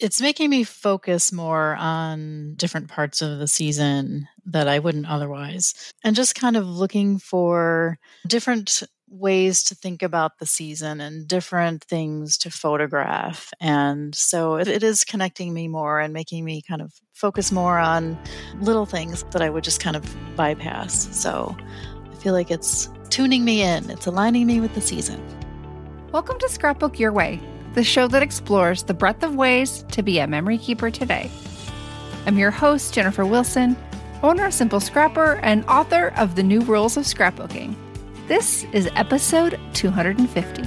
It's making me focus more on different parts of the season that I wouldn't otherwise, and just kind of looking for different ways to think about the season and different things to photograph. And so it, it is connecting me more and making me kind of focus more on little things that I would just kind of bypass. So I feel like it's tuning me in, it's aligning me with the season. Welcome to Scrapbook Your Way, the show that explores the breadth of ways to be a memory keeper today. I'm your host, Jennifer Wilson, owner of Simple Scrapper and author of The New Rules of Scrapbooking. This is episode 250.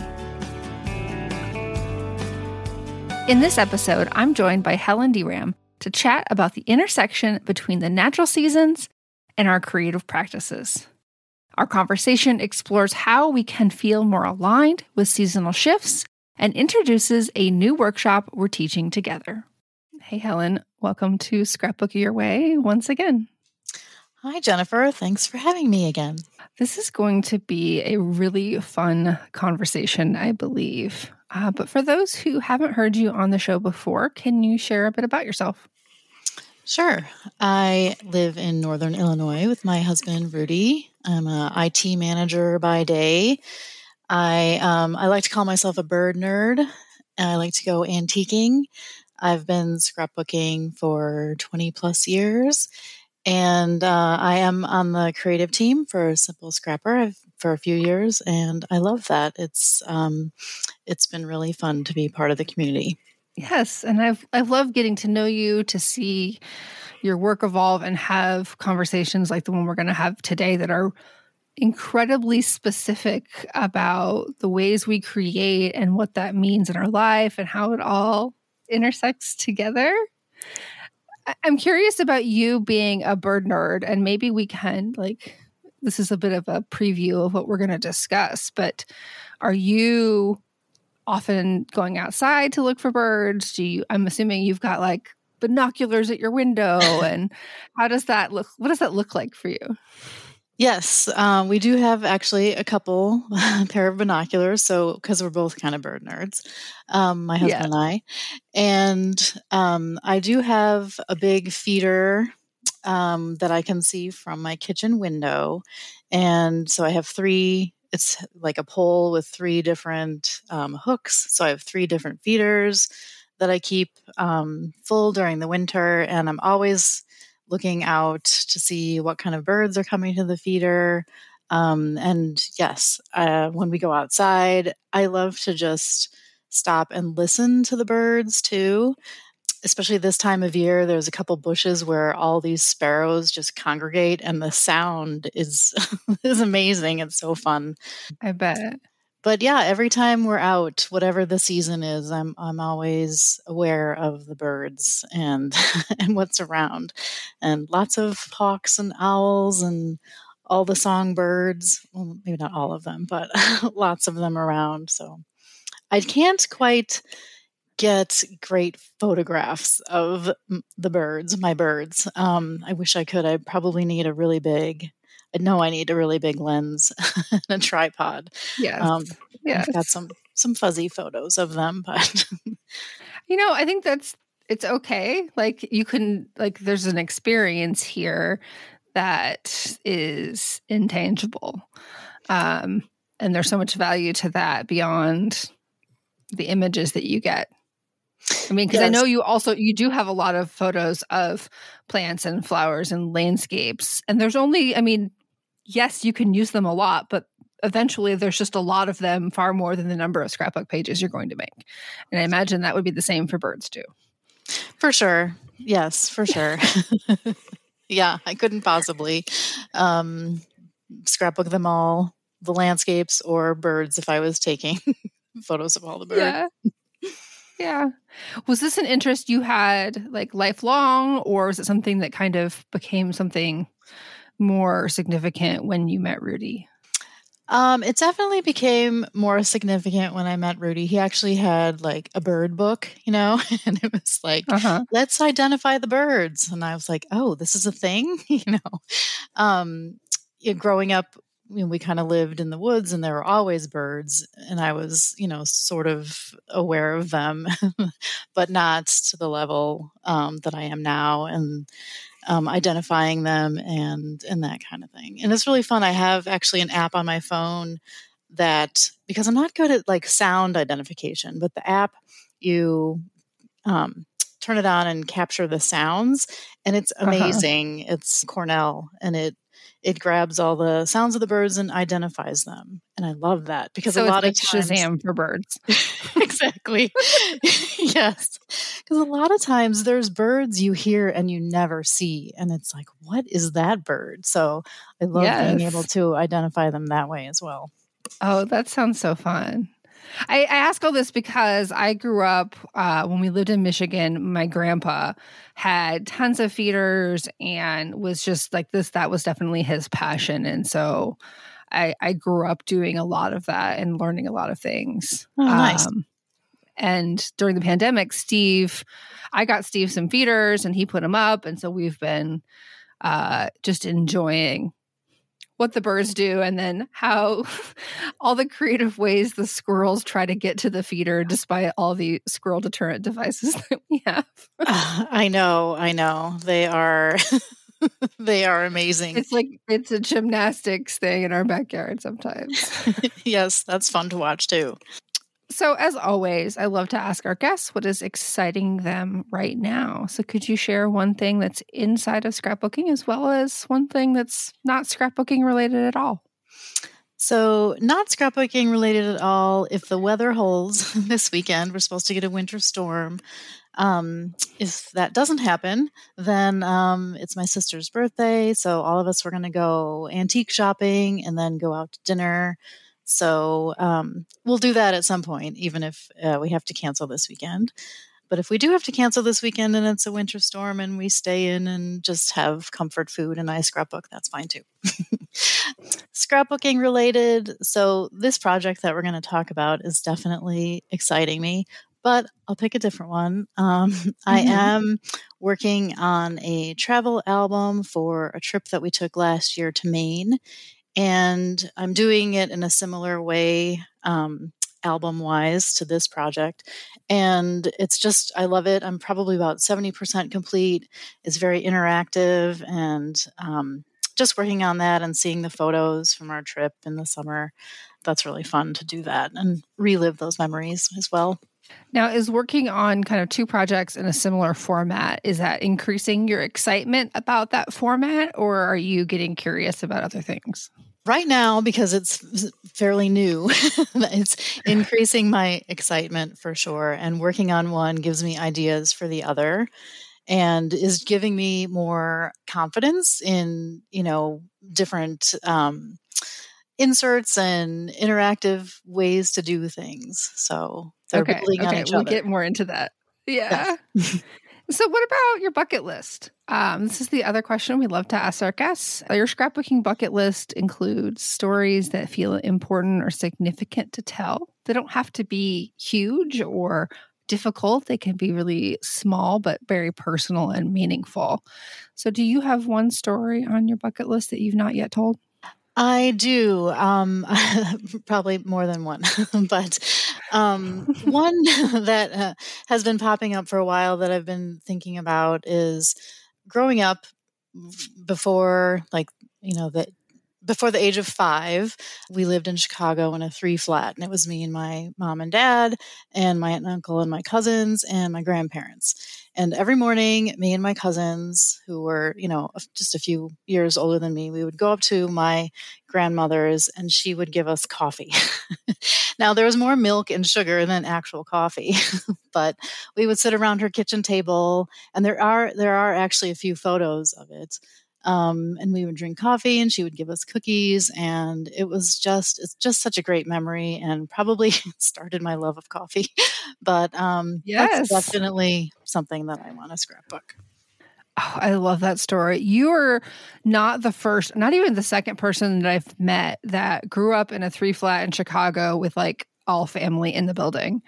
In this episode, I'm joined by Helen DeRam to chat about the intersection between the natural seasons and our creative practices. Our conversation explores how we can feel more aligned with seasonal shifts and introduces a new workshop we're teaching together. Hey, Helen, welcome to Scrapbook Your Way once again. Hi, Jennifer. Thanks for having me again. This is going to be a really fun conversation, I believe. Uh, but for those who haven't heard you on the show before, can you share a bit about yourself? Sure. I live in Northern Illinois with my husband, Rudy. I'm a IT manager by day. I um, I like to call myself a bird nerd. And I like to go antiquing. I've been scrapbooking for 20 plus years and uh, I am on the creative team for Simple Scrapper for a few years, and I love that. It's um, it's been really fun to be part of the community. Yes, and I've I've loved getting to know you, to see your work evolve, and have conversations like the one we're going to have today that are incredibly specific about the ways we create and what that means in our life and how it all intersects together. I'm curious about you being a bird nerd, and maybe we can like this is a bit of a preview of what we're going to discuss. But are you often going outside to look for birds? Do you? I'm assuming you've got like binoculars at your window, and how does that look? What does that look like for you? Yes, um, we do have actually a couple pair of binoculars. So, because we're both kind of bird nerds, um, my husband yeah. and I, and um, I do have a big feeder um, that I can see from my kitchen window, and so I have three. It's like a pole with three different um, hooks. So I have three different feeders that I keep um, full during the winter, and I'm always looking out to see what kind of birds are coming to the feeder. Um, and yes, uh, when we go outside, I love to just stop and listen to the birds too. Especially this time of year, there's a couple bushes where all these sparrows just congregate, and the sound is is amazing. It's so fun. I bet but yeah, every time we're out, whatever the season is, I'm I'm always aware of the birds and and what's around, and lots of hawks and owls and all the songbirds. Well, maybe not all of them, but lots of them around. So I can't quite get great photographs of the birds, my birds. Um, I wish I could. I probably need a really big Know I need a really big lens and a tripod. Yes. Um, yes. I've got some some fuzzy photos of them, but you know, I think that's it's okay. Like you can like there's an experience here that is intangible. Um and there's so much value to that beyond the images that you get. I mean, because yes. I know you also you do have a lot of photos of plants and flowers and landscapes, and there's only, I mean, yes, you can use them a lot, but eventually there's just a lot of them, far more than the number of scrapbook pages you're going to make. And I imagine that would be the same for birds too. For sure. Yes, for sure. yeah, I couldn't possibly um, scrapbook them all, the landscapes or birds, if I was taking photos of all the birds. Yeah. Yeah. Was this an interest you had like lifelong, or was it something that kind of became something more significant when you met Rudy? Um, it definitely became more significant when I met Rudy. He actually had like a bird book, you know, and it was like, uh-huh. let's identify the birds. And I was like, oh, this is a thing, you know. Um, growing up you know, we kind of lived in the woods and there were always birds and i was you know sort of aware of them but not to the level um, that i am now and um, identifying them and and that kind of thing and it's really fun i have actually an app on my phone that because i'm not good at like sound identification but the app you um, turn it on and capture the sounds and it's uh-huh. amazing uh-huh. it's cornell and it it grabs all the sounds of the birds and identifies them. And I love that because so a lot like of times Shazam for birds. exactly. yes. Because a lot of times there's birds you hear and you never see. And it's like, what is that bird? So I love yes. being able to identify them that way as well. Oh, that sounds so fun. I, I, ask all this because I grew up uh, when we lived in Michigan. My grandpa had tons of feeders and was just like this. That was definitely his passion, and so I, I grew up doing a lot of that and learning a lot of things. Oh, nice. Um, and during the pandemic, Steve, I got Steve some feeders, and he put them up, and so we've been uh, just enjoying what the birds do and then how all the creative ways the squirrels try to get to the feeder despite all the squirrel deterrent devices that we have. uh, I know, I know. They are they are amazing. It's like it's a gymnastics thing in our backyard sometimes. yes, that's fun to watch too. So, as always, I love to ask our guests what is exciting them right now. So, could you share one thing that's inside of scrapbooking as well as one thing that's not scrapbooking related at all? So, not scrapbooking related at all. If the weather holds this weekend, we're supposed to get a winter storm. Um, if that doesn't happen, then um, it's my sister's birthday. So, all of us were going to go antique shopping and then go out to dinner. So um, we'll do that at some point, even if uh, we have to cancel this weekend. But if we do have to cancel this weekend and it's a winter storm and we stay in and just have comfort food and I scrapbook, that's fine too. Scrapbooking related. So, this project that we're going to talk about is definitely exciting me, but I'll pick a different one. Um, mm-hmm. I am working on a travel album for a trip that we took last year to Maine and I'm doing it in a similar way, um, album wise, to this project. And it's just, I love it. I'm probably about 70% complete. It's very interactive and um, just working on that and seeing the photos from our trip in the summer. That's really fun to do that and relive those memories as well. Now, is working on kind of two projects in a similar format, is that increasing your excitement about that format or are you getting curious about other things? Right now, because it's fairly new, it's increasing my excitement for sure. And working on one gives me ideas for the other and is giving me more confidence in, you know, different um, inserts and interactive ways to do things. So they're okay, building okay. on each we'll other. get more into that. Yeah. so, what about your bucket list? Um, this is the other question we love to ask our guests. Your scrapbooking bucket list includes stories that feel important or significant to tell. They don't have to be huge or difficult. They can be really small, but very personal and meaningful. So, do you have one story on your bucket list that you've not yet told? I do. Um, probably more than one, but um, one that uh, has been popping up for a while that I've been thinking about is growing up before, like you know, the before the age of five, we lived in Chicago in a three flat, and it was me and my mom and dad, and my aunt and uncle, and my cousins, and my grandparents. And every morning, me and my cousins, who were, you know, just a few years older than me, we would go up to my grandmother's and she would give us coffee. now, there was more milk and sugar than actual coffee, but we would sit around her kitchen table and there are there are actually a few photos of it um, and we would drink coffee and she would give us cookies and it was just it's just such a great memory and probably started my love of coffee but um yes. that's definitely something that i want to scrapbook Oh, I love that story. You are not the first, not even the second person that I've met that grew up in a three flat in Chicago with like all family in the building.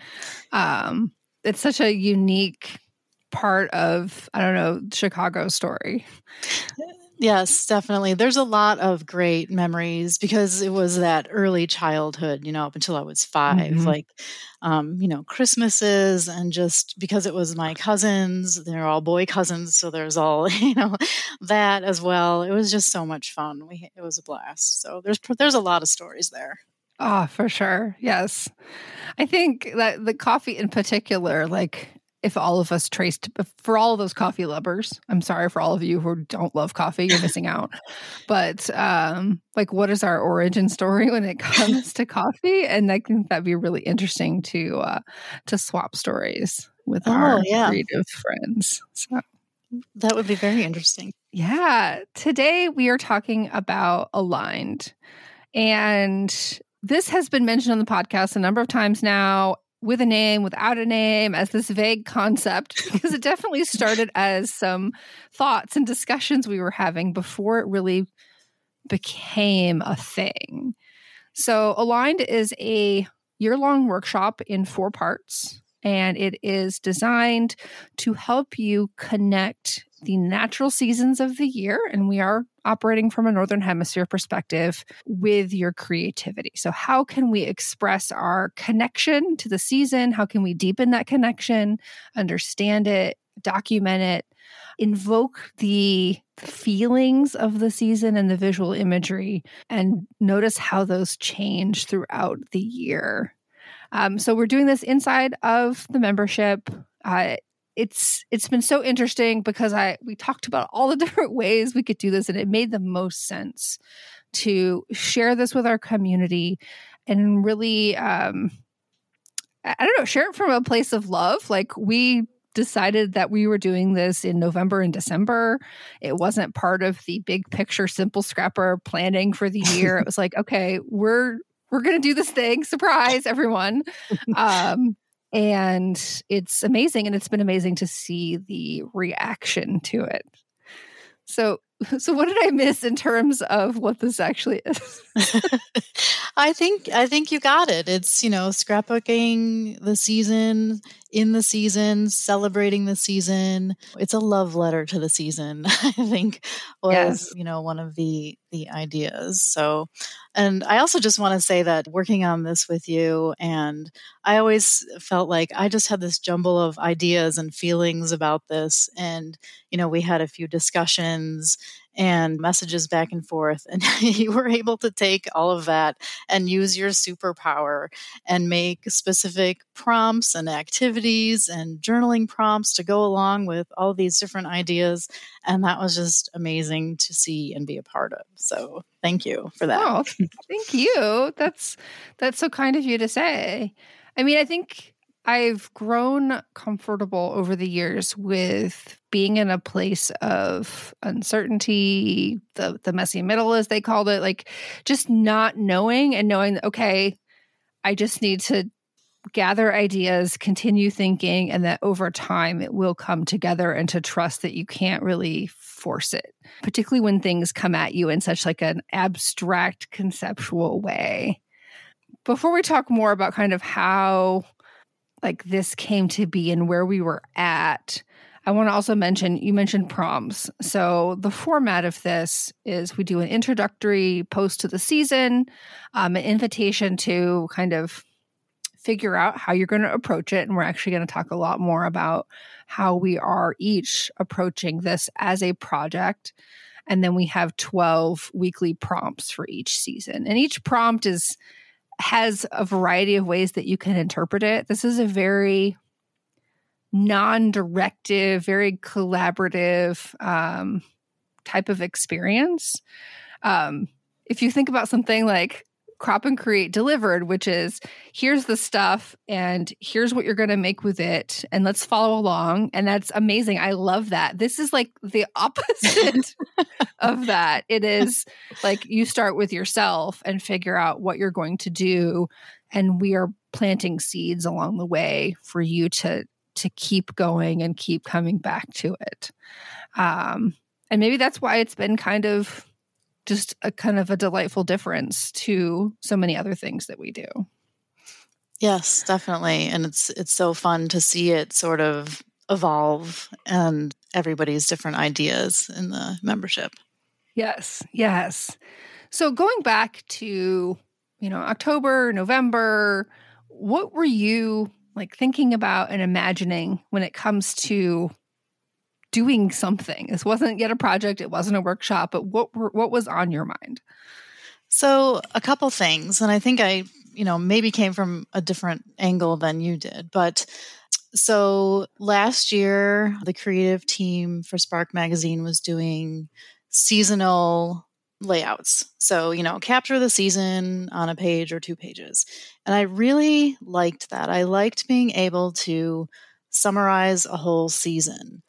Um, it's such a unique part of, I don't know, Chicago story. Yes, definitely. There's a lot of great memories because it was that early childhood, you know, up until I was 5 mm-hmm. like um, you know, Christmases and just because it was my cousins, they're all boy cousins, so there's all, you know, that as well. It was just so much fun. We it was a blast. So there's there's a lot of stories there. Oh, for sure. Yes. I think that the coffee in particular, like if all of us traced for all of those coffee lovers i'm sorry for all of you who don't love coffee you're missing out. But um like what is our origin story when it comes to coffee? And i think that'd be really interesting to uh to swap stories with oh, our yeah. creative friends. So that would be very interesting. Yeah. Today we are talking about aligned. And this has been mentioned on the podcast a number of times now with a name, without a name, as this vague concept, because it definitely started as some thoughts and discussions we were having before it really became a thing. So, Aligned is a year long workshop in four parts, and it is designed to help you connect the natural seasons of the year, and we are operating from a Northern Hemisphere perspective with your creativity. So, how can we express our connection to the season? How can we deepen that connection, understand it, document it, invoke the feelings of the season and the visual imagery, and notice how those change throughout the year? Um, so, we're doing this inside of the membership. Uh, it's it's been so interesting because I we talked about all the different ways we could do this and it made the most sense to share this with our community and really um I don't know share it from a place of love. Like we decided that we were doing this in November and December. It wasn't part of the big picture simple scrapper planning for the year. It was like okay we're we're going to do this thing. Surprise everyone. Um and it's amazing and it's been amazing to see the reaction to it so so what did i miss in terms of what this actually is i think i think you got it it's you know scrapbooking the season in the season, celebrating the season. It's a love letter to the season, I think was, yes. you know, one of the the ideas. So and I also just want to say that working on this with you and I always felt like I just had this jumble of ideas and feelings about this and you know, we had a few discussions and messages back and forth. And you were able to take all of that and use your superpower and make specific prompts and activities and journaling prompts to go along with all these different ideas. And that was just amazing to see and be a part of. So thank you for that. Oh, thank you. That's that's so kind of you to say. I mean, I think I've grown comfortable over the years with being in a place of uncertainty, the the messy middle as they called it, like just not knowing and knowing okay, I just need to gather ideas, continue thinking and that over time it will come together and to trust that you can't really force it. Particularly when things come at you in such like an abstract conceptual way. Before we talk more about kind of how like this came to be and where we were at. I want to also mention you mentioned prompts. So the format of this is we do an introductory post to the season, um, an invitation to kind of figure out how you're going to approach it, and we're actually going to talk a lot more about how we are each approaching this as a project. And then we have 12 weekly prompts for each season. And each prompt is has a variety of ways that you can interpret it. This is a very non-directive, very collaborative um, type of experience. Um, if you think about something like crop and create delivered which is here's the stuff and here's what you're going to make with it and let's follow along. And that's amazing. I love that. This is like the opposite of that. It is like you start with yourself and figure out what you're going to do and we are planting seeds along the way for you to to keep going and keep coming back to it. Um and maybe that's why it's been kind of just a kind of a delightful difference to so many other things that we do. Yes, definitely. And it's it's so fun to see it sort of evolve and everybody's different ideas in the membership. Yes, yes. So going back to, you know, October, November, what were you like thinking about and imagining when it comes to doing something. This wasn't yet a project, it wasn't a workshop, but what were, what was on your mind? So, a couple things, and I think I, you know, maybe came from a different angle than you did, but so last year the creative team for Spark magazine was doing seasonal layouts. So, you know, capture the season on a page or two pages. And I really liked that. I liked being able to summarize a whole season.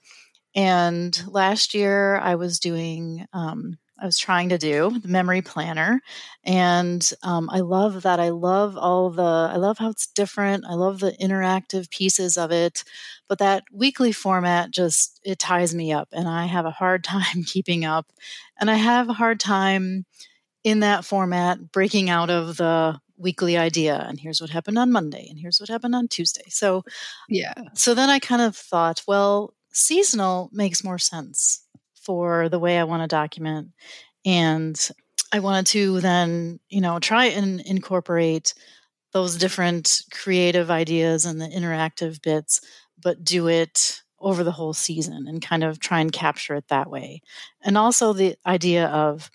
And last year I was doing, um, I was trying to do the memory planner. And um, I love that. I love all the, I love how it's different. I love the interactive pieces of it. But that weekly format just, it ties me up. And I have a hard time keeping up. And I have a hard time in that format breaking out of the weekly idea and here's what happened on Monday and here's what happened on Tuesday. So yeah. So then I kind of thought, well, seasonal makes more sense for the way I want to document. And I wanted to then, you know, try and incorporate those different creative ideas and the interactive bits, but do it over the whole season and kind of try and capture it that way. And also the idea of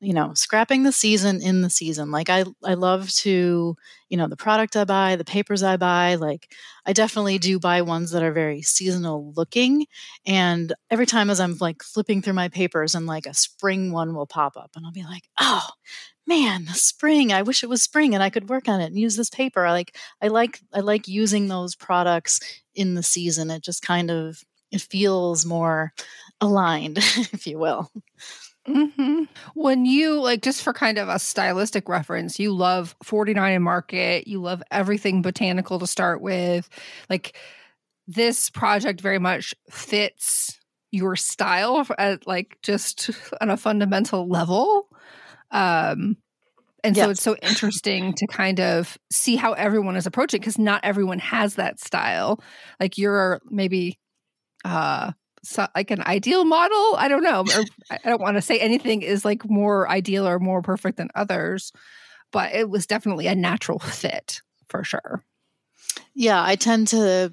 you know scrapping the season in the season like i i love to you know the product i buy the papers i buy like i definitely do buy ones that are very seasonal looking and every time as i'm like flipping through my papers and like a spring one will pop up and i'll be like oh man the spring i wish it was spring and i could work on it and use this paper. Like i like i like using those products in the season it just kind of it feels more aligned if you will Mm-hmm. When you like, just for kind of a stylistic reference, you love 49 and Market, you love everything botanical to start with. Like, this project very much fits your style at like just on a fundamental level. Um, and so it's so interesting to kind of see how everyone is approaching because not everyone has that style. Like you're maybe uh so, like an ideal model. I don't know. I don't want to say anything is like more ideal or more perfect than others, but it was definitely a natural fit for sure. Yeah, I tend to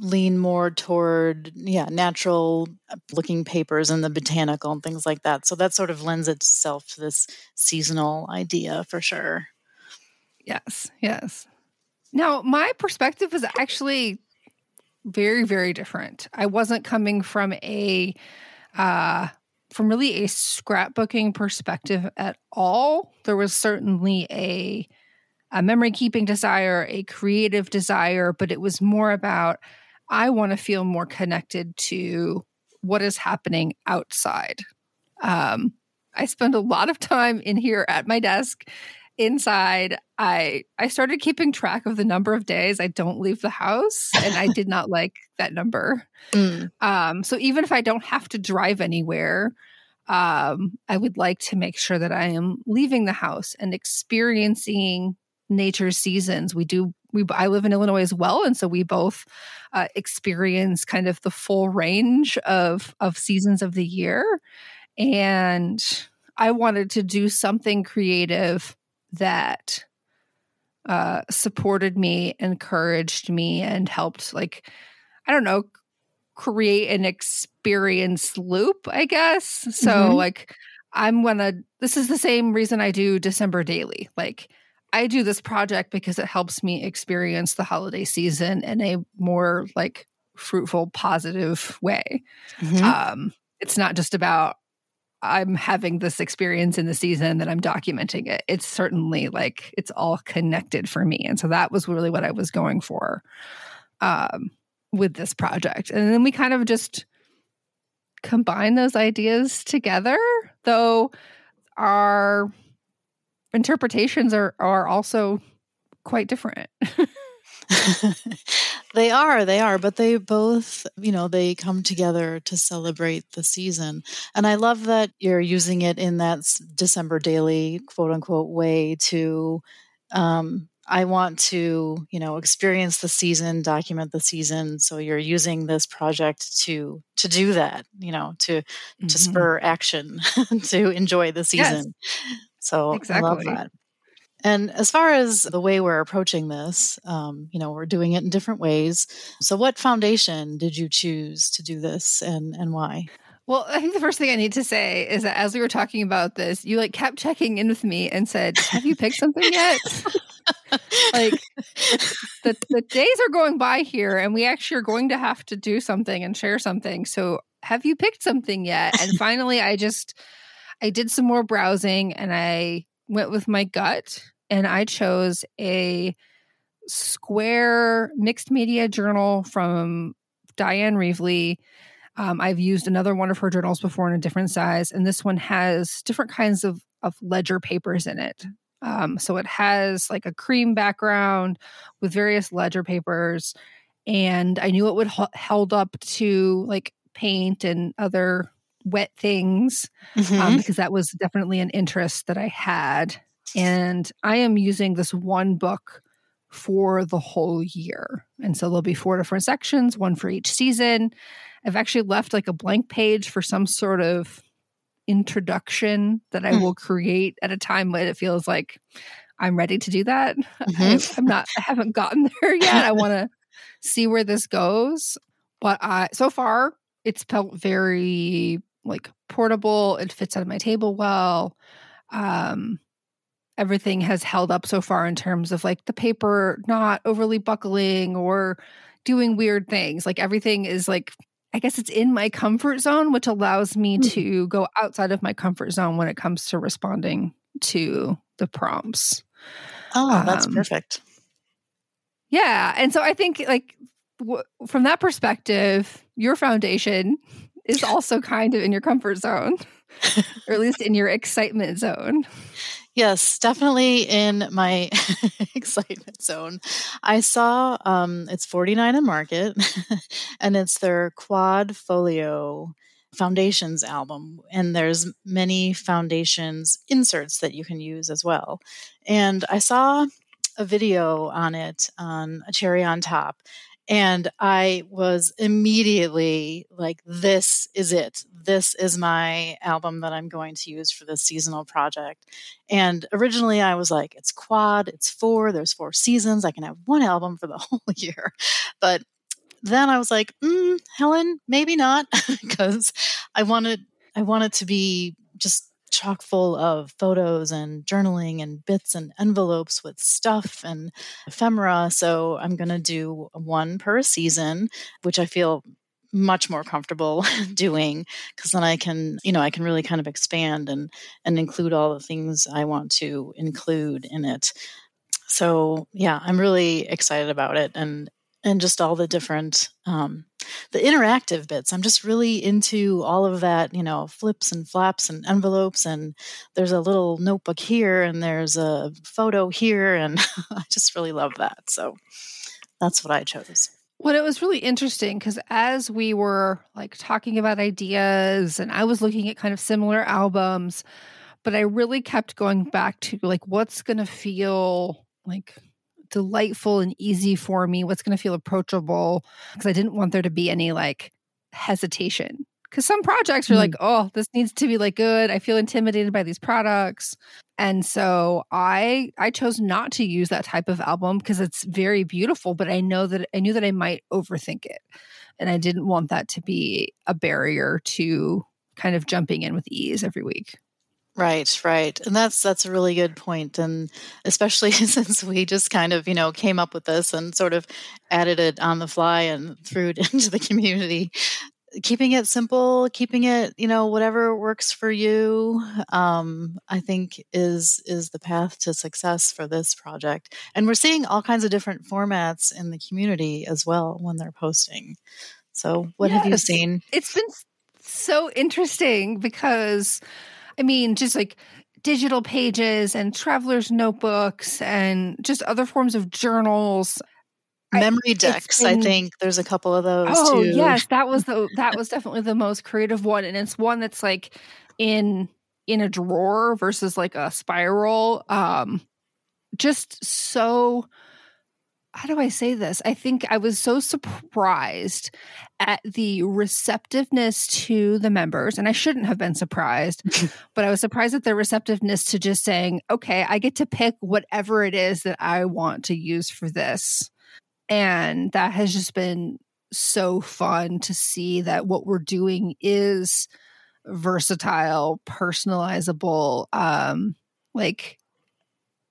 lean more toward yeah natural uh, looking papers and the botanical and things like that so that sort of lends itself to this seasonal idea for sure yes yes now my perspective is actually very very different. I wasn't coming from a uh from really a scrapbooking perspective at all. There was certainly a a memory keeping desire a creative desire but it was more about i want to feel more connected to what is happening outside. Um i spend a lot of time in here at my desk inside i i started keeping track of the number of days i don't leave the house and i did not like that number. Mm. um so even if i don't have to drive anywhere um i would like to make sure that i am leaving the house and experiencing nature's seasons. We do we i live in illinois as well and so we both uh, experience kind of the full range of of seasons of the year. And i wanted to do something creative that uh, supported me, encouraged me, and helped, like, I don't know, create an experience loop, I guess. So mm-hmm. like I'm gonna this is the same reason I do December daily. Like I do this project because it helps me experience the holiday season in a more like fruitful, positive way. Mm-hmm. Um, it's not just about I'm having this experience in the season that I'm documenting it. It's certainly like it's all connected for me. And so that was really what I was going for um, with this project. And then we kind of just combine those ideas together, though our interpretations are, are also quite different. they are, they are, but they both, you know, they come together to celebrate the season. And I love that you're using it in that December daily, quote unquote, way to, um, I want to, you know, experience the season, document the season. So you're using this project to to do that, you know, to mm-hmm. to spur action, to enjoy the season. Yes. So exactly. I love that. And as far as the way we're approaching this, um, you know, we're doing it in different ways. So, what foundation did you choose to do this, and and why? Well, I think the first thing I need to say is that as we were talking about this, you like kept checking in with me and said, "Have you picked something yet?" like the the days are going by here, and we actually are going to have to do something and share something. So, have you picked something yet? And finally, I just I did some more browsing, and I went with my gut and I chose a square mixed media journal from Dyan Reaveley. Um, I've used another one of her journals before in a different size, and this one has different kinds of, of ledger papers in it. Um, so it has like a cream background with various ledger papers, and I knew it would h- held up to like paint and other wet things um, mm-hmm. um, because that was definitely an interest that I had. And I am using this one book for the whole year. And so there'll be four different sections, one for each season. I've actually left like a blank page for some sort of introduction that I mm. will create at a time when it feels like I'm ready to do that. Mm-hmm. I, am not, I haven't gotten there yet. I want to see where this goes. But I, so far, it's felt very like portable. It fits on my table well. Um, everything has held up so far in terms of like the paper not overly buckling or doing weird things. Like everything is like, I guess it's in my comfort zone, which allows me mm-hmm. to go outside of my comfort zone when it comes to responding to the prompts. Oh, that's um, perfect. Yeah. And so I think, like, w- from that perspective, your foundation is also kind of in your comfort zone, or at least in your excitement zone. Yes, definitely in my excitement zone. I saw um, it's 49 and Market and it's their quad folio foundations album and there's many foundations inserts that you can use as well. And I saw a video on it on a cherry on top and I was immediately like, this is it. This is my album that I'm going to use for this seasonal project. And originally I was like, it's quad, it's four, there's four seasons. I can have one album for the whole year. But then I was like, mm, Helen, maybe not, because I wanted I wanted to be just chock full of photos and journaling and bits and envelopes with stuff and ephemera. So I'm going to do one per season, which I feel much more comfortable doing because then I can, you know, I can really kind of expand and and include all the things I want to include in it. So yeah, I'm really excited about it and and just all the different um, the interactive bits. I'm just really into all of that you know flips and flaps and envelopes and there's a little notebook here and there's a photo here and i just really love that. So that's what i chose well, it was really interesting because as we were like talking about ideas and I was looking at kind of similar albums, but I really kept going back to like what's going to feel like delightful and easy for me, what's going to feel approachable, because I didn't want there to be any like hesitation. Because some projects are mm. like, oh, this needs to be like good. I feel intimidated by these products. And so I I chose not to use that type of album because it's very beautiful, but I know that I knew that I might overthink it. And I didn't want that to be a barrier to kind of jumping in with ease every week. Right, right. And that's that's a really good point and especially since we just kind of, you know, came up with this and sort of added it on the fly and threw it into the community. Keeping it simple, keeping it, you know, whatever works for you, um, I think is is the path to success for this project. And we're seeing all kinds of different formats in the community as well when they're posting. So, what yes. have you seen? It's been so interesting because I mean, just like digital pages and traveler's notebooks and just other forms of journals memory decks been, i think there's a couple of those oh too. yes that was the that was definitely the most creative one and it's one that's like in in a drawer versus like a spiral um just so how do I say this? I think I was so surprised at the receptiveness to the members, and I shouldn't have been surprised, but I was surprised at their receptiveness to just saying, okay, I get to pick whatever it is that I want to use for this. And that has just been so fun to see that what we're doing is versatile, personalizable, um, like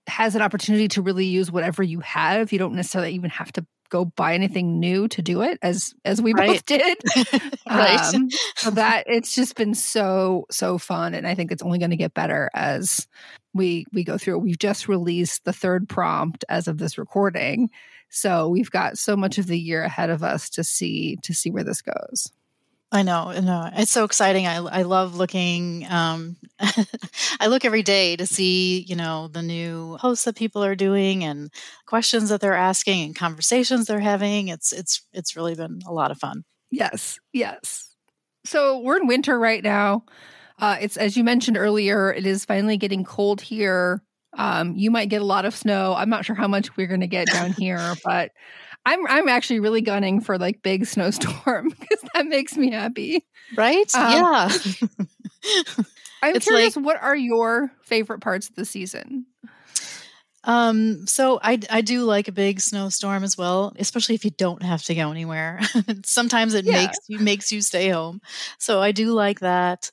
has an opportunity to really use whatever you have. You don't necessarily even have to go buy anything new to do it as as we right. both did. right. Um, so that it's just been so so fun and I think it's only going to get better as we we go through. We've just released the third prompt as of this recording. So we've got so much of the year ahead of us to see to see where this goes. I know, no, it's so exciting. I I love looking. Um, I look every day to see, you know, the new posts that people are doing and questions that they're asking and conversations they're having. It's it's it's really been a lot of fun. Yes, yes. So we're in winter right now. Uh, it's as you mentioned earlier. It is finally getting cold here. Um, you might get a lot of snow. I'm not sure how much we're going to get down here, but I'm I'm actually really gunning for like big snowstorm because that makes me happy. Right? Um, yeah. I'm it's curious, like, what are your favorite parts of the season? Um, so I I do like a big snowstorm as well, especially if you don't have to go anywhere. Sometimes it yeah. makes you makes you stay home. So I do like that.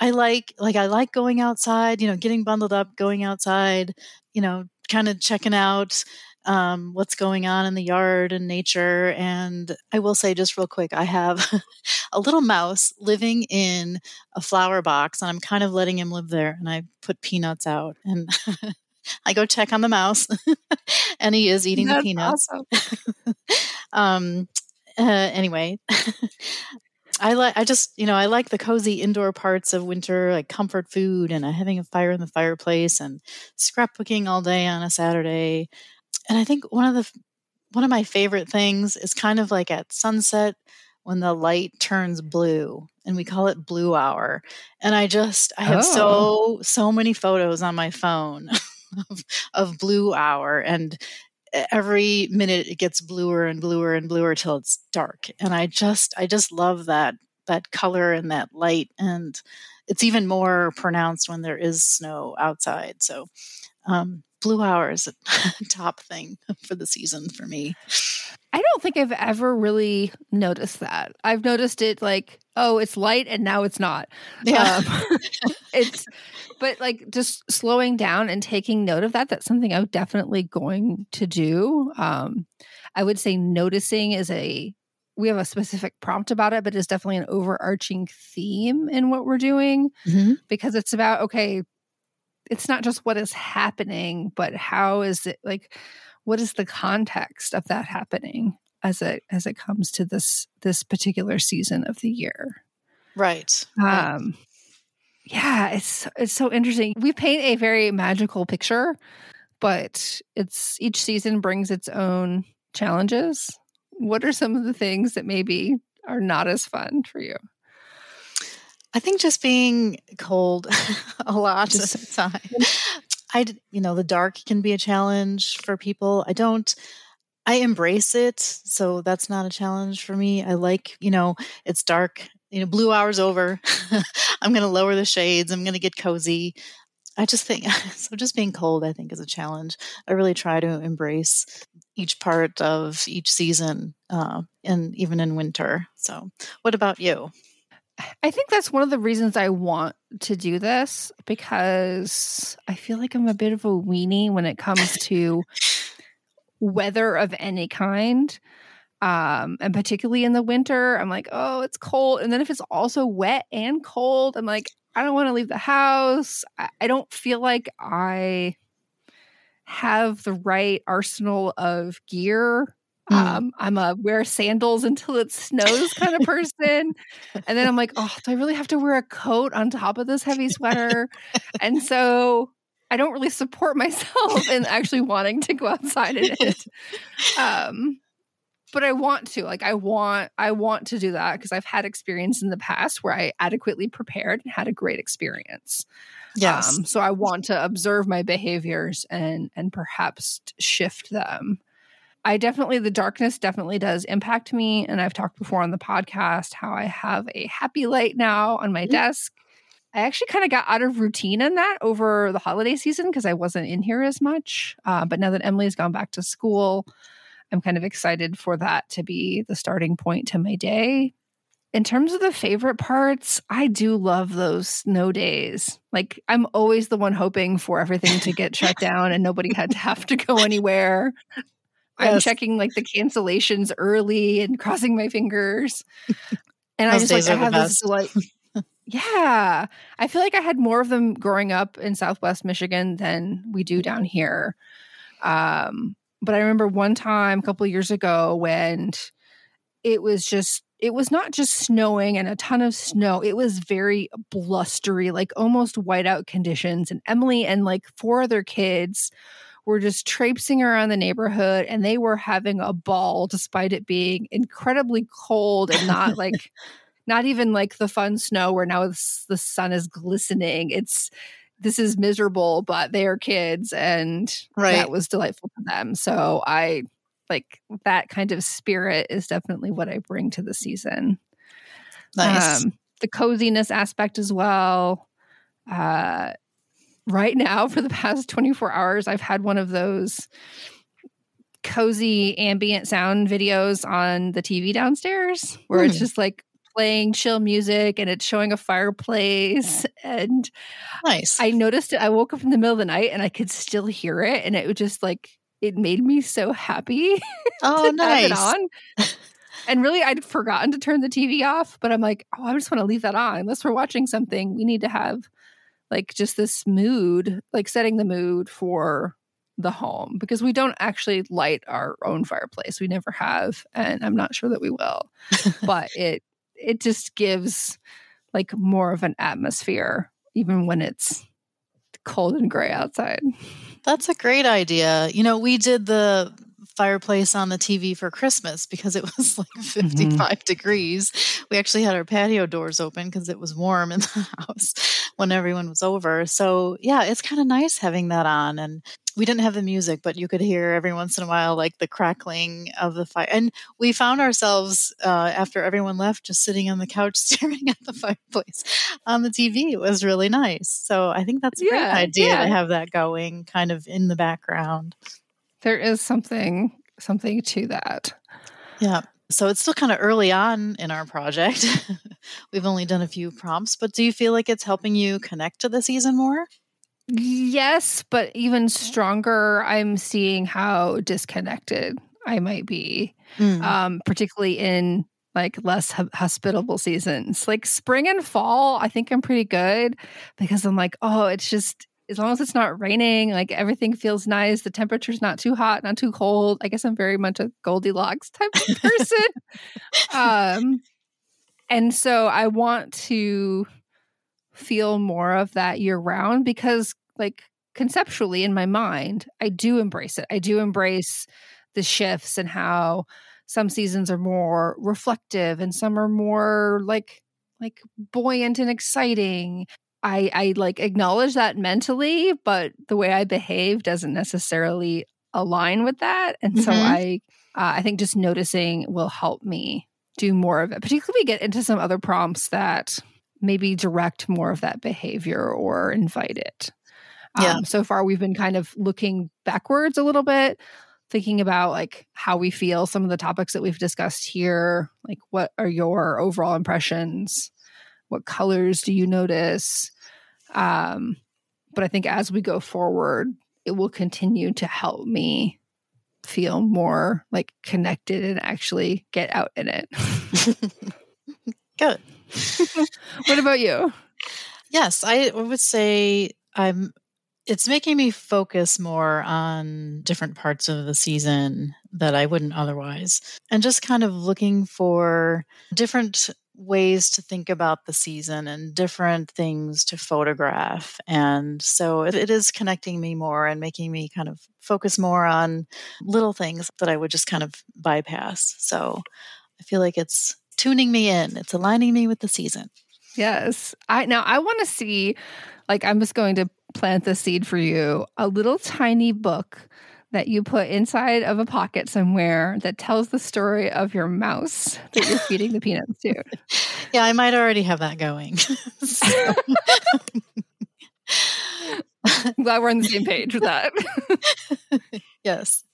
I like like I like going outside, you know, getting bundled up, going outside, you know, kind of checking out um, what's going on in the yard and nature. And I will say, just real quick, I have a little mouse living in a flower box, and I'm kind of letting him live there. And I put peanuts out, and I go check on the mouse, and he is eating That's the peanuts. Awesome. um, uh, anyway. I like I just you know I like the cozy indoor parts of winter like comfort food and uh, having a fire in the fireplace and scrapbooking all day on a Saturday and I think one of the one of my favorite things is kind of like at sunset when the light turns blue and we call it blue hour and i just i have oh. so so many photos on my phone of, of blue hour and every minute it gets bluer and bluer and bluer till it's dark. And i just i just love that that color and that light. And it's even more pronounced when there is snow outside. So um, blue hour is a top thing for the season for me. I don't think I've ever really noticed that. I've noticed it like, oh, it's light and now it's not. Yeah. Um, it's, but like just slowing down and taking note of that, that's something I'm definitely going to do. Um, I would say noticing is a, we have a specific prompt about it, but it's definitely an overarching theme in what we're doing mm-hmm. because it's about, okay, it's not just what is happening, but how is it like what is the context of that happening as it as it comes to this this particular season of the year. Right. Um yeah, it's it's so interesting. We paint a very magical picture, but it's each season brings its own challenges. What are some of the things that maybe are not as fun for you? I think just being cold a lot just, of the time. I, you know, the dark can be a challenge for people. I don't, I embrace it. So that's not a challenge for me. I like, you know, it's dark, you know, blue hours over. I'm going to lower the shades. I'm going to get cozy. I just think so. Just being cold, I think, is a challenge. I really try to embrace each part of each season, uh, and even in winter. So, what about you? I think that's one of the reasons I want to do this because I feel like I'm a bit of a weenie when it comes to weather of any kind. Um, and particularly in the winter, I'm like, oh, it's cold. And then if it's also wet and cold, I'm like, I don't want to leave the house. I, I don't feel like I have the right arsenal of gear. Mm. Um, I'm a wear sandals until it snows kind of person. and then I'm like, oh, do I really have to wear a coat on top of this heavy sweater? and so I don't really support myself in actually wanting to go outside in it. Um, but I want to like I want I want to do that because I've had experience in the past where I adequately prepared and had a great experience. Yes. Um, so I want to observe my behaviors and and perhaps shift them. I definitely the darkness definitely does impact me and I've talked before on the podcast how I have a happy light now on my mm-hmm. desk. I actually kind of got out of routine in that over the holiday season because I wasn't in here as much. Uh, but now that Emily's gone back to school, I'm kind of excited for that to be the starting point to my day. In terms of the favorite parts, I do love those snow days. Like, I'm always the one hoping for everything to get shut down and nobody had to have to go anywhere. Yes. I'm checking like the cancellations early and crossing my fingers. And I just like I have this like yeah. I feel like I had more of them growing up in Southwest Michigan than we do down here. Um, but I remember one time a couple years ago when it was just it was not just snowing and a ton of snow. It was very blustery, like almost whiteout conditions. And Emily and like four other kids were just traipsing around the neighborhood and they were having a ball despite it being incredibly cold and not like not even like the fun snow where now the sun is glistening. It's this is miserable, but they are kids and right. that was delightful to them. So I like that kind of spirit is definitely what I bring to the season. Nice. Um, the coziness aspect as well. Uh, right now, for the past 24 hours, I've had one of those cozy ambient sound videos on the TV downstairs where it's hmm. just like playing chill music and it's showing a fireplace and nice. I noticed it i woke up in the middle of the night and i could still hear it and it was just like it made me so happy oh nice. on. And really i'd forgotten to turn the tv off but i'm like oh i just want to leave that on. Unless we're watching something we need to have like just this mood like setting the mood for the home because we don't actually light our own fireplace. We never have, and I'm not sure that we will. but it it just gives like more of an atmosphere even when it's cold and gray outside. That's a great idea. You know, we did the fireplace on the TV for Christmas because it was like 55 mm-hmm. degrees. We actually had our patio doors open because it was warm in the house when everyone was over. So, yeah, it's kind of nice having that on. And we didn't have the music, but you could hear every once in a while like the crackling of the fire. And we found ourselves uh, after everyone left, just sitting on the couch staring at the fireplace on the TV. It was really nice. So I think that's a yeah, great idea yeah. to have that going kind of in the background. There is something something to that. Yeah. So it's still kind of early on in our project. We've only done a few prompts, but do you feel like it's helping you connect to the season more? Yes, but even stronger, I'm seeing how disconnected I might be, mm. um, particularly in like less hospitable seasons. Like spring and fall, I think I'm pretty good because I'm like, oh, it's just as long as it's not raining, like everything feels nice. The temperature's not too hot, not too cold. I guess I'm very much a Goldilocks type of person. um, and so I want to feel more of that year round because like conceptually in my mind i do embrace it i do embrace the shifts and how some seasons are more reflective and some are more like like buoyant and exciting i i like acknowledge that mentally but the way i behave doesn't necessarily align with that and mm-hmm. so i uh, i think just noticing will help me do more of it particularly get into some other prompts that maybe direct more of that behavior or invite it. yeah. Um, so far, we've been kind of looking backwards a little bit, thinking about like how we feel, some of the topics that we've discussed here. Like, what are your overall impressions? What colors do you notice? Um, but I think as we go forward, it will continue to help me feel more like connected and actually get out in it. Good. what about you? Yes, I would say I'm it's making me focus more on different parts of the season that I wouldn't otherwise. And just kind of looking for different ways to think about the season and different things to photograph. And so it, it is connecting me more and making me kind of focus more on little things that I would just kind of bypass. So I feel like it's tuning me in, it's aligning me with the season. Yes. I now I want to see like I'm just going to plant the seed for you, a little tiny book that you put inside of a pocket somewhere that tells the story of your mouse that you're feeding the peanuts to. Yeah, I might already have that going. I'm glad we're on the same page with that. yes.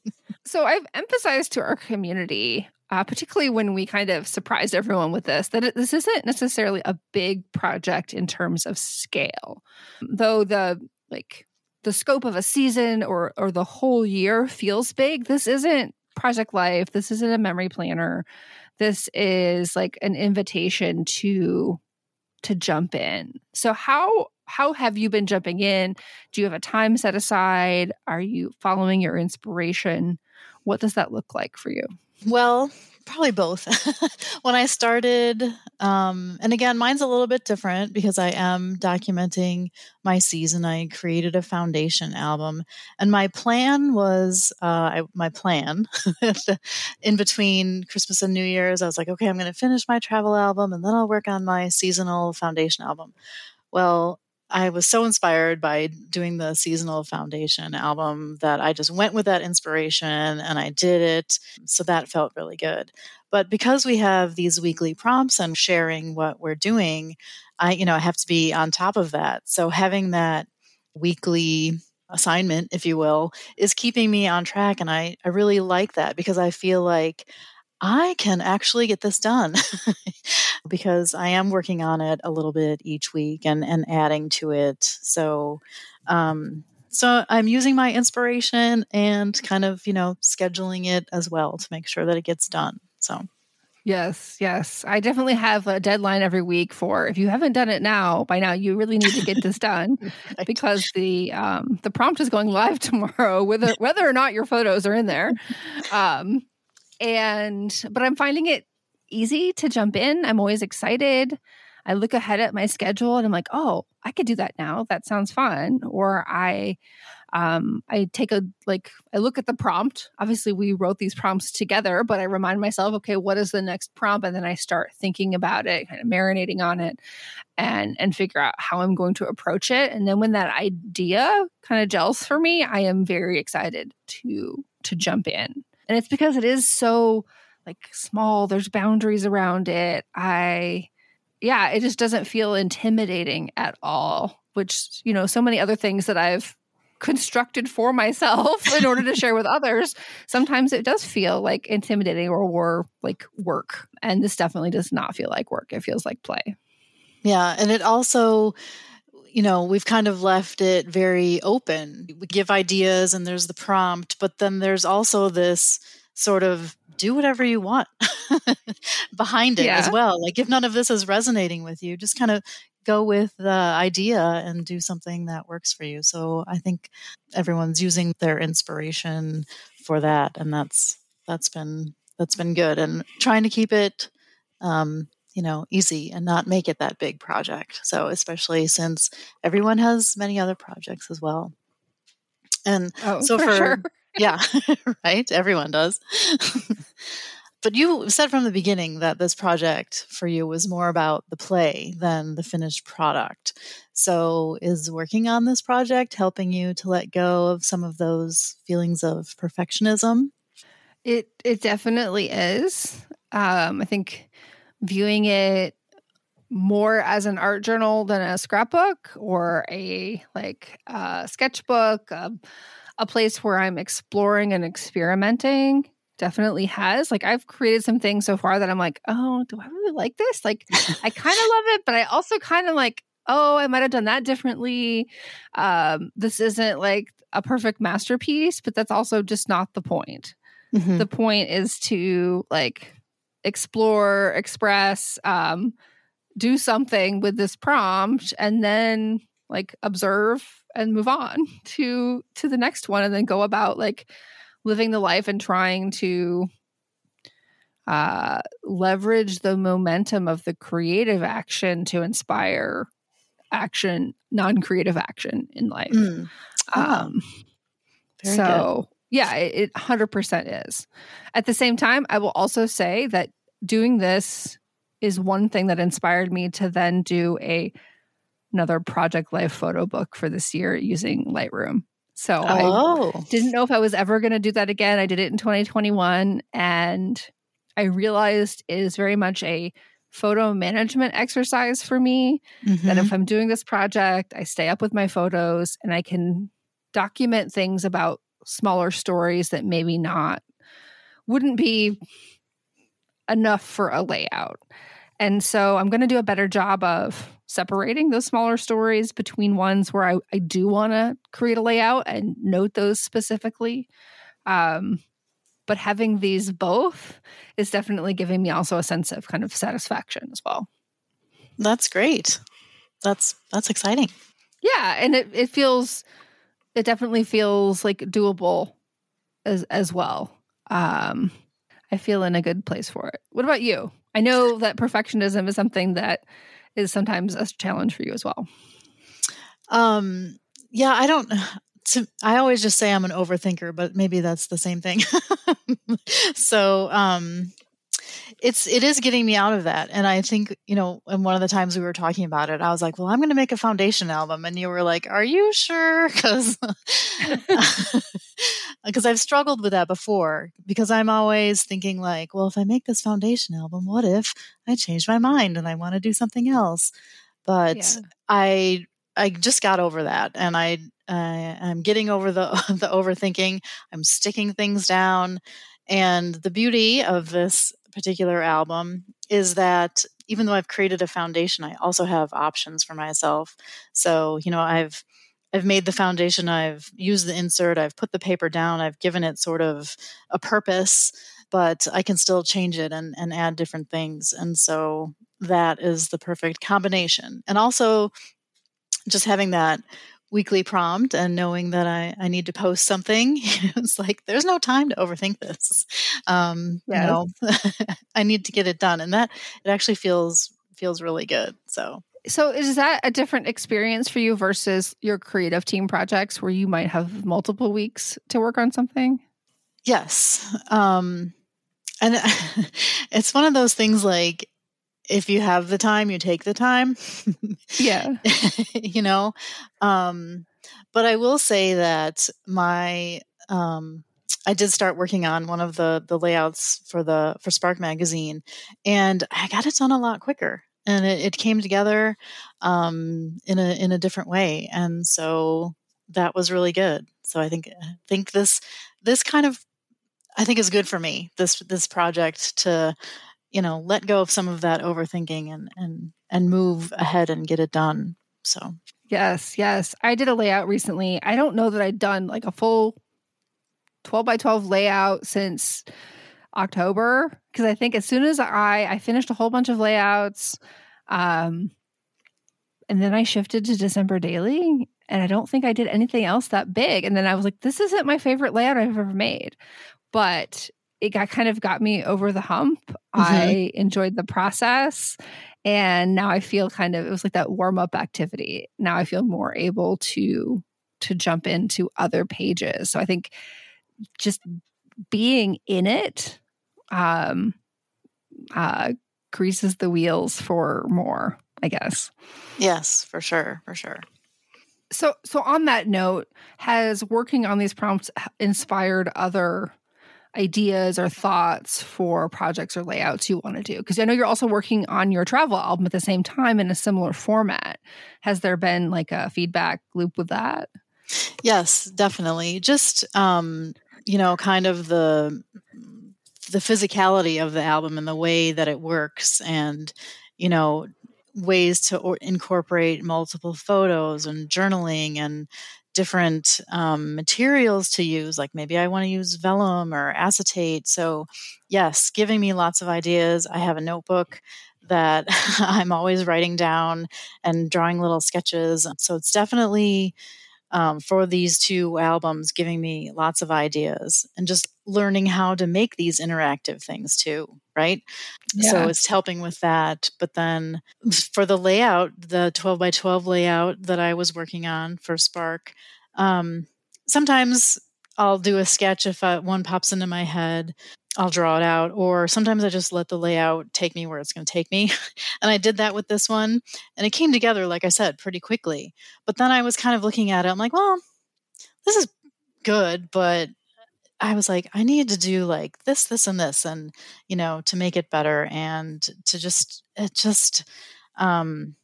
So I've emphasized to our community uh, particularly when we kind of surprised everyone with this, that it, this isn't necessarily a big project in terms of scale. Though the like the scope of a season or or the whole year feels big, this isn't Project Life. This isn't a memory planner. This is like an invitation to to jump in. So how how have you been jumping in? Do you have a time set aside? Are you following your inspiration? What does that look like for you? Well, probably both. when I started, um, and again, mine's a little bit different because I am documenting my season. I created a foundation album, and my plan was uh, I, my plan in between Christmas and New Year's. I was like, okay, I'm going to finish my travel album, and then I'll work on my seasonal foundation album. Well, I was so inspired by doing the seasonal foundation album that I just went with that inspiration and I did it. So that felt really good. But because we have these weekly prompts and sharing what we're doing, I, you know, I have to be on top of that. So having that weekly assignment, if you will, is keeping me on track. And I, I really like that because I feel like I can actually get this done because I am working on it a little bit each week and, and adding to it. So, um, so I'm using my inspiration and kind of, you know, scheduling it as well to make sure that it gets done. So, yes, yes. I definitely have a deadline every week for if you haven't done it now, by now you really need to get this done right. because the um, the prompt is going live tomorrow whether whether or not your photos are in there. Um, and, but I'm finding it easy to jump in. I'm always excited. I look ahead at my schedule and I'm like, oh, I could do that now. That sounds fun. Or I, um, I take a like I look at the prompt. Obviously, we wrote these prompts together, but I remind myself, okay, what is the next prompt? And then I start thinking about it, kind of marinating on it, and and figure out how I'm going to approach it. And then when that idea kind of gels for me, I am very excited to to jump in and it's because it is so like small there's boundaries around it. I yeah it just doesn't feel intimidating at all which you know so many other things that i've constructed for myself in order to share with others sometimes it does feel like intimidating or, or like work. And this definitely does not feel like work. It feels like play. Yeah and it also you know, we've kind of left it very open. We give ideas and there's the prompt, but then there's also this sort of do whatever you want behind it yeah. as well. Like if none of this is resonating with you, just kind of go with the idea and do something that works for you. So I think everyone's using their inspiration for that and that's that's been that's been good and trying to keep it um, you know, easy and not make it that big project. So, especially since everyone has many other projects as well. And oh, so, for, for sure. yeah, right, everyone does. but you said from the beginning that this project for you was more about the play than the finished product. So, is working on this project helping you to let go of some of those feelings of perfectionism? It it definitely is. Um, I think viewing it more as an art journal than a scrapbook or a like uh, sketchbook, a, a place where I'm exploring and experimenting. Definitely has. Like I've created some things so far that I'm like, oh, do I really like this? Like I kind of love it, but I also kind of like, oh, I might have done that differently. Um, this isn't like a perfect masterpiece, but that's also just not the point. Mm-hmm. The point is to like explore, express, um, do something with this prompt, and then like observe and move on to to the next one, and then go about like living the life and trying to uh, leverage the momentum of the creative action to inspire action, non-creative action in life. Mm. Um, so good. Yeah, it, it 100% is. At the same time, I will also say that doing this is one thing that inspired me to then do a another project life photo book for this year using Lightroom. So oh. I didn't know if I was ever going to do that again. I did it in 2021 and I realized it is very much a photo management exercise for me mm-hmm. that if. I'm doing this project, I stay up with my photos and I can document things about smaller stories that maybe not wouldn't be enough for a layout. And so I'm going to do a better job of separating those smaller stories between ones where I, I do want to create a layout and note those specifically. Um, but having these both is definitely giving me also a sense of kind of satisfaction as well. That's great. That's that's exciting. Yeah, and it, it feels it definitely feels like doable as as well. Um I feel in a good place for it. What about you? I know that perfectionism is something that is sometimes a challenge for you as well. Um, yeah, I don't. To, I always just say I'm an overthinker, but maybe that's the same thing. so, um, it's it is getting me out of that. And i think you know and one of the times we were talking about it i was like well i'm going to make a foundation album. And you were like are you sure? Because because i've struggled with that before because i'm always thinking like well if i make this foundation album what if i change my mind and i want to do something else? But yeah. i i just got over that and i i'm getting over the the overthinking. I'm sticking things down. And the beauty of this particular album is that even though I've created a foundation, I also have options for myself. So, you know, I've I've made the foundation, I've used the insert, I've put the paper down, I've given it sort of a purpose, but I can still change it and, and add different things. And so that is the perfect combination. And also just having that weekly prompt and knowing that I, I need to post something, it's like there's no time to overthink this. Um, yes. You know, I need to get it done, and that it actually feels feels really good. So. So is that a different experience for you versus your creative team projects where you might have multiple weeks to work on something? Yes. Um, and it's one of those things like if you have the time, you take the time. yeah. you know, um, but I will say that my, um, I did start working on one of the the layouts for the for Spark magazine, and I got it done a lot quicker, and it, it came together um, in a in a different way, and so that was really good. So I think I think this this kind of I think is good for me. This this project to you know let go of some of that overthinking and and and move ahead and get it done. So. Yes yes. I did a layout recently. I don't know that i'd done like a full 12 by 12 layout since october because i think as soon as i i finished a whole bunch of layouts um and then i shifted to december daily and i don't think i did anything else that big. And then i was like this isn't my favorite layout i've ever made. But it got kind of got me over the hump. Mm-hmm. I enjoyed the process. And now I feel kind of it was like that warm up activity. Now I feel more able to to jump into other pages. So I think just being in it um uh greases the wheels for more, I guess. Yes, for sure, for sure. So so on that note, has working on these prompts inspired other ideas or thoughts for projects or layouts you want to do? Because I know you're also working on your travel album at the same time in a similar format. Has there been like a feedback loop with that? Yes, definitely. Just um, you know, kind of the the physicality of the album and the way that it works and you know ways to or- incorporate multiple photos and journaling and different um, materials to use like maybe i want to use vellum or acetate. So yes giving me lots of ideas. I have a notebook that i'm always writing down and drawing little sketches. So it's definitely um, for these two albums, giving me lots of ideas and just learning how to make these interactive things too, right? Yeah. So it's helping with that. But then for the layout, the 12 by 12 layout that I was working on for Spark, um, sometimes I'll do a sketch if I, uh, one pops into my head. I'll draw it out, or sometimes I just let the layout take me where it's going to take me. and I did that with this one, and it came together, like I said, pretty quickly. But then I was kind of looking at it, I'm like, well, this is good, but I was like, I need to do like this, this, and this, and you know, to make it better and to just, it just, um,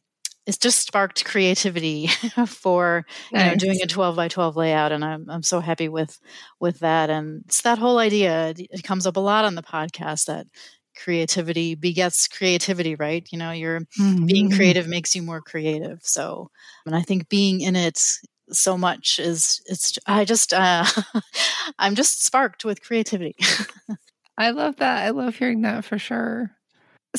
it's just sparked creativity for you know doing a 12 by 12 layout and I'm, I'm so happy with with that. And it's that whole idea it comes up a lot on the podcast that creativity begets creativity right? You know you're mm-hmm. being creative makes you more creative. So and i think being in it so much is it's i just uh i'm just sparked with creativity. I love that. I love hearing that for sure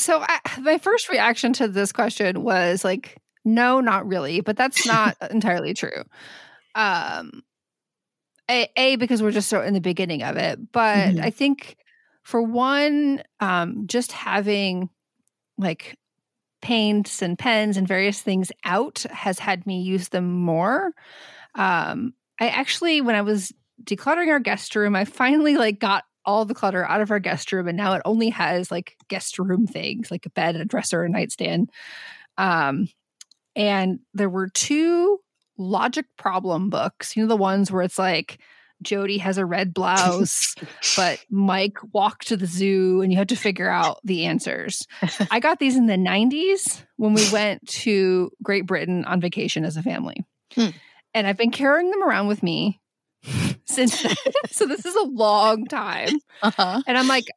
so I, my first reaction to this question was like, no, not really, but that's not entirely true. Um, a, a, because we're just so in the beginning of it, but mm-hmm. I think for one, um, just having like paints and pens and various things out has had me use them more. Um, I actually, when I was decluttering our guest room, I finally like got all the clutter out of our guest room and now it only has like guest room things like a bed a dresser a nightstand. Um and there were two logic problem books. You know the ones where it's like jody has a red blouse but mike walked to the zoo and you had to figure out the answers. I got these in the 90s when we went to great britain on vacation as a family. Hmm. and i've been carrying them around with me since then. so this is a long time. Uh-huh. And I'm like,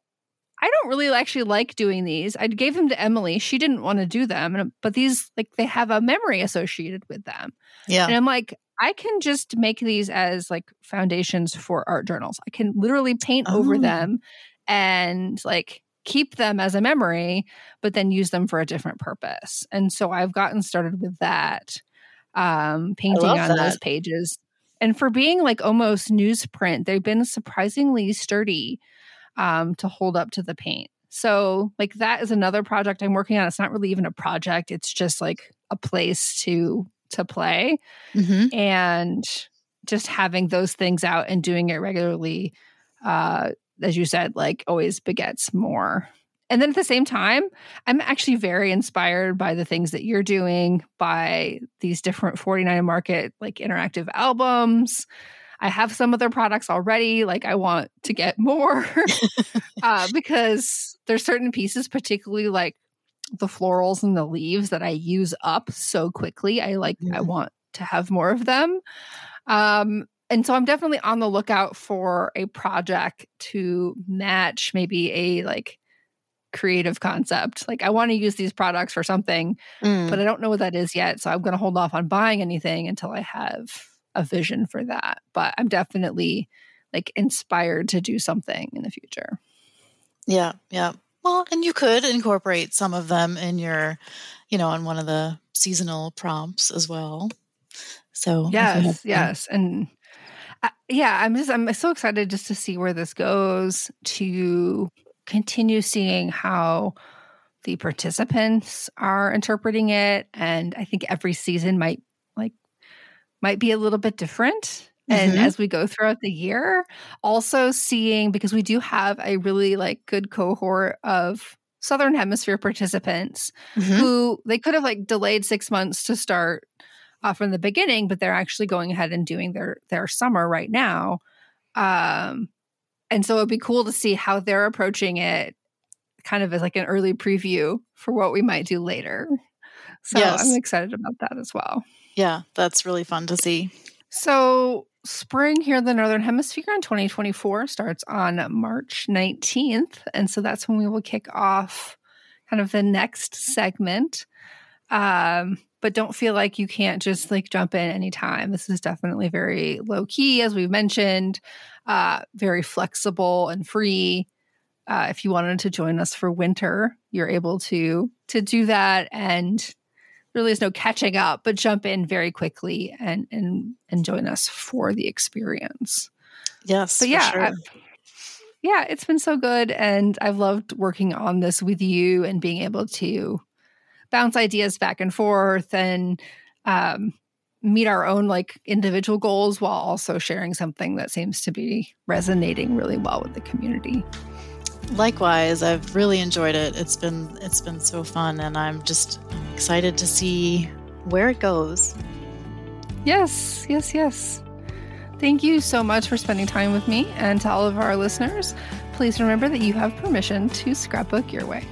I don't really actually like doing these. I gave them to Emily. She didn't want to do them, but these like they have a memory associated with them. Yeah. And I'm like, I can just make these as like foundations for art journals. I can literally paint oh. over them and like keep them as a memory, but then use them for a different purpose. And so I've gotten started with that, um, painting on that. those pages and for being like almost newsprint, they've been surprisingly sturdy um, to hold up to the paint. So, like, that is another project I'm working on. It's not really even a project, it's just like a place to to play mm-hmm. and just having those things out and doing it regularly uh as you said like always begets more and then at the same time, I'm actually very inspired by the things that you're doing, by these different 49 market like interactive albums. I have some of their products already. Like I want to get more uh, because there's certain pieces, particularly like the florals and the leaves that I use up so quickly. I like, I want to have more of them. Um, and so I'm definitely on the lookout for a project to match maybe a like creative concept. Like I want to use these products for something, mm. but I don't know what that is yet. So I'm going to hold off on buying anything until I have a vision for that. But I'm definitely like inspired to do something in the future. Yeah, yeah. Well, and you could incorporate some of them in your, you know, on one of the seasonal prompts as well. So yes, yes, and uh, yeah, I'm just I'm so excited just to see where this goes. To continue seeing how the participants are interpreting it and i think every season might like might be a little bit different and mm-hmm. as we go throughout the year also seeing because we do have a really like good cohort of southern hemisphere participants mm-hmm. who they could have like delayed six months to start uh, from the beginning but they're actually going ahead and doing their their summer right now um and so it'd be cool to see how they're approaching it kind of as like an early preview for what we might do later. So yes. I'm excited about that as well. Yeah, that's really fun to see. So spring here in the Northern Hemisphere in 2024 starts on March 19th. And so that's when we will kick off kind of the next segment. Um, but don't feel like you can't just like jump in anytime. This is definitely very low key, as we've mentioned, uh, very flexible and free. Uh, if you wanted to join us for winter, you're able to to do that, and really is no catching up, but jump in very quickly and and and join us for the experience. Yes, but yeah, sure. yeah, it's been so good, and I've loved working on this with you and being able to bounce ideas back and forth and um, meet our own like individual goals while also sharing something that seems to be resonating really well with the community. Likewise, I've really enjoyed it. It's been it's been so fun and I'm just excited to see where it goes. Yes, yes, yes. Thank you so much for spending time with me and to all of our listeners. Please remember that you have permission to scrapbook your way.